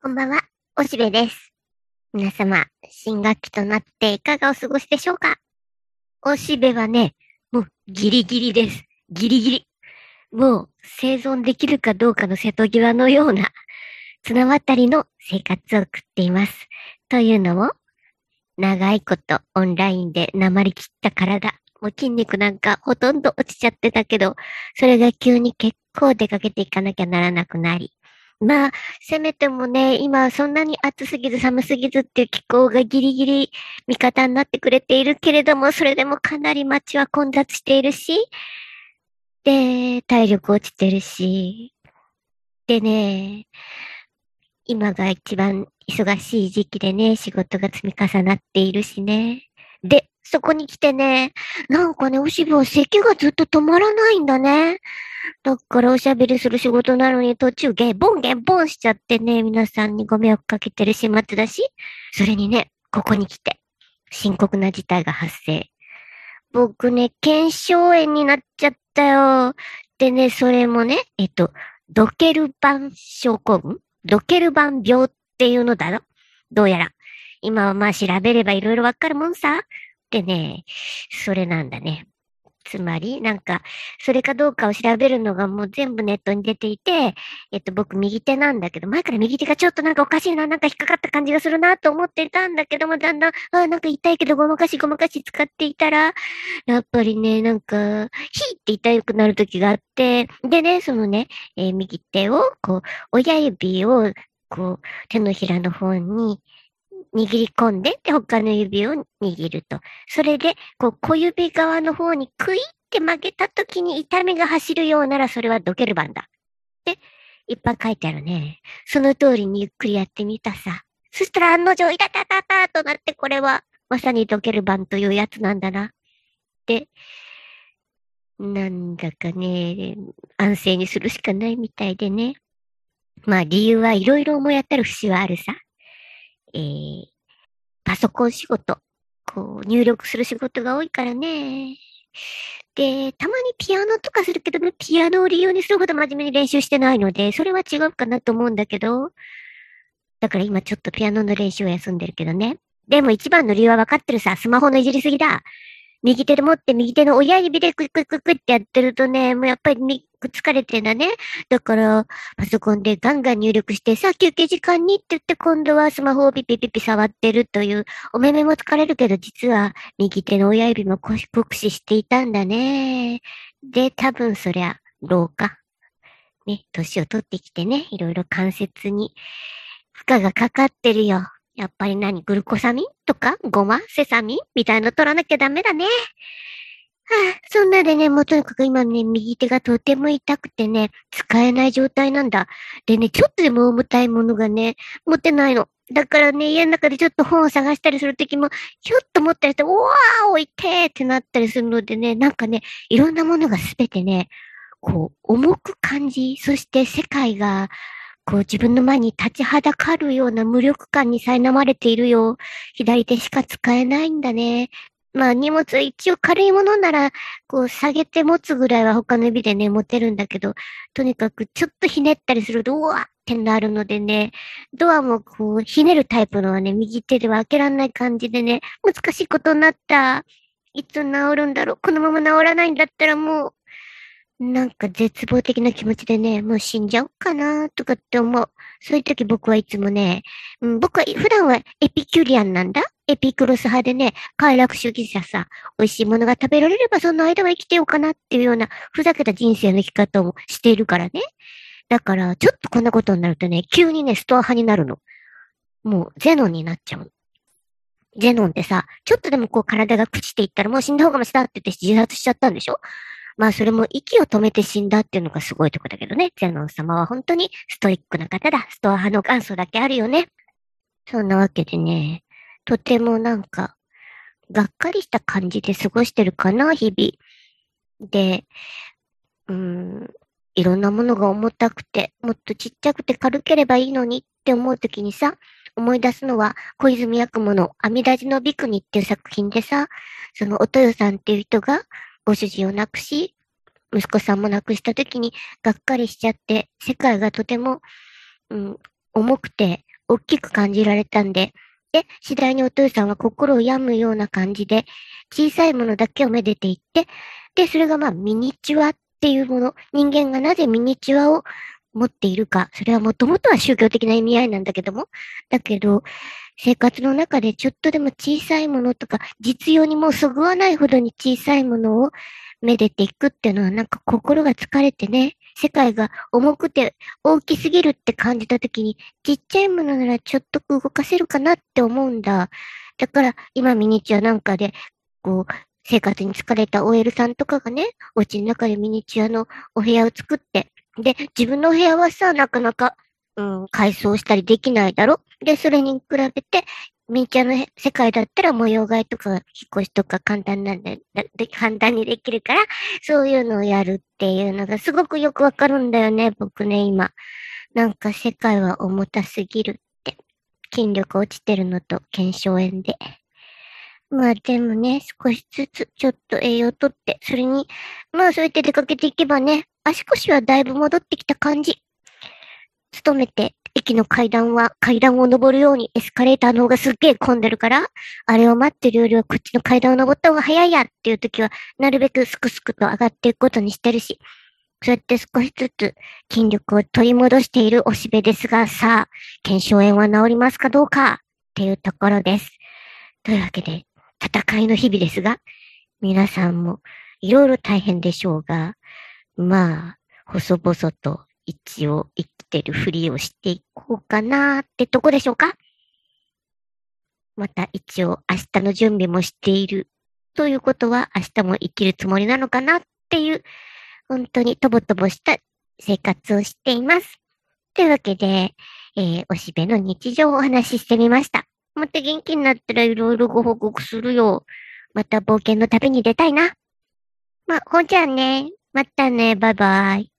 こんばんは、おしべです。皆様、新学期となっていかがお過ごしでしょうか？おしべはね、もうギリギリです。ギリギリ。もう生存できるかどうかの瀬戸際のような綱渡りの生活を送っています。というのも、長いことオンラインで鉛切った体、もう筋肉なんかほとんど落ちちゃってたけど、それが急に結構出かけていかなきゃならなくなり、まあ、せめてもね、今そんなに暑すぎず寒すぎずっていう気候がギリギリ味方になってくれているけれども、それでもかなり街は混雑しているし、で、体力落ちてるし、でね、今が一番忙しい時期でね、仕事が積み重なっているしね。で、そこに来てね、なんかね、おしぼ咳がずっと止まらないんだね。だからおしゃべりする仕事なのに途中ゲボンゲボンしちゃってね、皆さんにご迷惑かけてる始末だし、それにね、ここに来て、深刻な事態が発生。僕ね、腱鞘炎になっちゃったよ。でね、それもね、えっと、ドケルバン症候群？ドケルバン病っていうのだろ？どうやら。今はまあ調べればいろいろわかるもんさ。でね、それなんだね。つまり、なんか、それかどうかを調べるのがもう全部ネットに出ていて、えっと、僕右手なんだけど、前から右手がちょっとなんかおかしいな、なんか引っかかった感じがするなと思っていたんだけども、だんだん、あなんか痛いけどごまかしごまかし使っていたら、やっぱりね、なんか、ヒーって痛くなる時があって、でね、そのね、えー、右手を、こう、親指を、こう、手のひらの方に、握り込んで、で、他の指を握ると。それで、こう、小指側の方にクイって曲げた時に痛みが走るようなら、それはドケルバンだ。で、いっぱい書いてあるね。その通りにゆっくりやってみたさ。そしたら案の定、いたたたたとなって、これは、まさにドケルバンというやつなんだな。で、なんだかね、安静にするしかないみたいでね。まあ理由はいろいろ思い当たる節はあるさ。えー、パソコン仕事、こう、入力する仕事が多いからね。で、たまにピアノとかするけど、ねピアノを理由にするほど真面目に練習してないので、それは違うかなと思うんだけど、だから今ちょっとピアノの練習を休んでるけどね。でも一番の理由は分かってるさ。スマホのいじりすぎだ。右手で持って右手の親指でクイクイクイクってやってるとね、もうやっぱり疲れてんだね。だから、パソコンでガンガン入力して、さあ休憩時間にって言って今度はスマホをピピピピ触ってるという、お目目も疲れるけど、実は右手の親指も酷使していたんだね。で、多分そりゃ、老化。ね、年を取ってきてね、いろいろ関節に負荷がかかってるよ。やっぱり何グルコサミンとかゴマセサミンみたいの取らなきゃダメだね。はあ、そんなでね、もうとにかく今ね、右手がとても痛くてね、使えない状態なんだ。でね、ちょっとでも重たいものがね、持ってないの。だからね、家の中でちょっと本を探したりするときも、ひょっと持ったりして、うわー、おいてーってなったりするのでね、なんかね、いろんなものがすべてね、こう、重く感じ、そして世界が、こう自分の前に立ちはだかるような無力感に苛まれているよ。左手しか使えないんだね。まあ荷物一応軽いものなら、こう下げて持つぐらいは他の指でね、持てるんだけど、とにかくちょっとひねったりすると、うわってなるのでね、ドアもこうひねるタイプのはね、右手では開けらんない感じでね、難しいことになった。いつ治るんだろうこのまま治らないんだったらもう、なんか絶望的な気持ちでね、もう死んじゃおうかなとかって思う。そういう時僕はいつもね、うん、僕は普段はエピキュリアンなんだ。エピクロス派でね、快楽主義者さ、美味しいものが食べられればその間は生きてようかなっていうようなふざけた人生の生き方をしているからね。だから、ちょっとこんなことになるとね、急にね、ストア派になるの。もう、ゼノンになっちゃう。ゼノンってさ、ちょっとでもこう体が朽ちていったらもう死んだ方がマシだって言って自殺しちゃったんでしょ？まあそれも息を止めて死んだっていうのがすごいとこだけどね。ゼノン様は本当にストイックな方だ。ストア派の元祖だけあるよね。そんなわけでね、とてもなんか、がっかりした感じで過ごしてるかな、日々。で、うーん、いろんなものが重たくて、もっとちっちゃくて軽ければいいのにって思うときにさ、思い出すのは小泉八雲の阿弥陀寺のビクニっていう作品でさ、そのお豊さんっていう人がご主人を亡くし、息子さんも亡くした時にがっかりしちゃって、世界がとても、うん、重くて大きく感じられたんで、で、次第にお父さんは心を病むような感じで、小さいものだけをめでていって、で、それがまあミニチュアっていうもの、人間がなぜミニチュアを持っているか、それはもともとは宗教的な意味合いなんだけども、だけど、生活の中でちょっとでも小さいものとか、実用にもうそぐわないほどに小さいものをめでていくっていうのはなんか心が疲れてね、世界が重くて大きすぎるって感じた時に、ちっちゃいものならちょっと動かせるかなって思うんだ。だから今ミニチュアなんかで、こう、生活に疲れた OL さんとかがね、お家の中でミニチュアのお部屋を作って、で、自分の部屋はさ、なかなか、うん、改装したりできないだろで、それに比べて、ミニチュアの世界だったら模様替えとか引っ越しとか簡単なんで、で簡単にできるから、そういうのをやるっていうのがすごくよくわかるんだよね、僕ね、今。なんか世界は重たすぎるって。筋力落ちてるのと腱鞘炎で。まあでもね、少しずつちょっと栄養とって、それに、まあそうやって出かけていけばね、足腰はだいぶ戻ってきた感じ。勤めて、駅の階段は階段を登るようにエスカレーターの方がすっげえ混んでるから、あれを待ってるよりはこっちの階段を登った方が早いやっていう時は、なるべくすくすくと上がっていくことにしてるし、そうやって少しずつ筋力を取り戻しているおしべですが、さあ、腱鞘炎は治りますかどうかっていうところです。というわけで、戦いの日々ですが、皆さんもいろいろ大変でしょうが、まあ、細々と一応生きてるふりをしていこうかなってとこでしょうか？また一応明日の準備もしているということは明日も生きるつもりなのかなっていう本当にとぼとぼした生活をしています。というわけで、えー、おしべの日常をお話ししてみました。また元気になったらいろいろご報告するよ。また冒険の旅に出たいな。ま、ほんじゃあね。またね。バイバイ。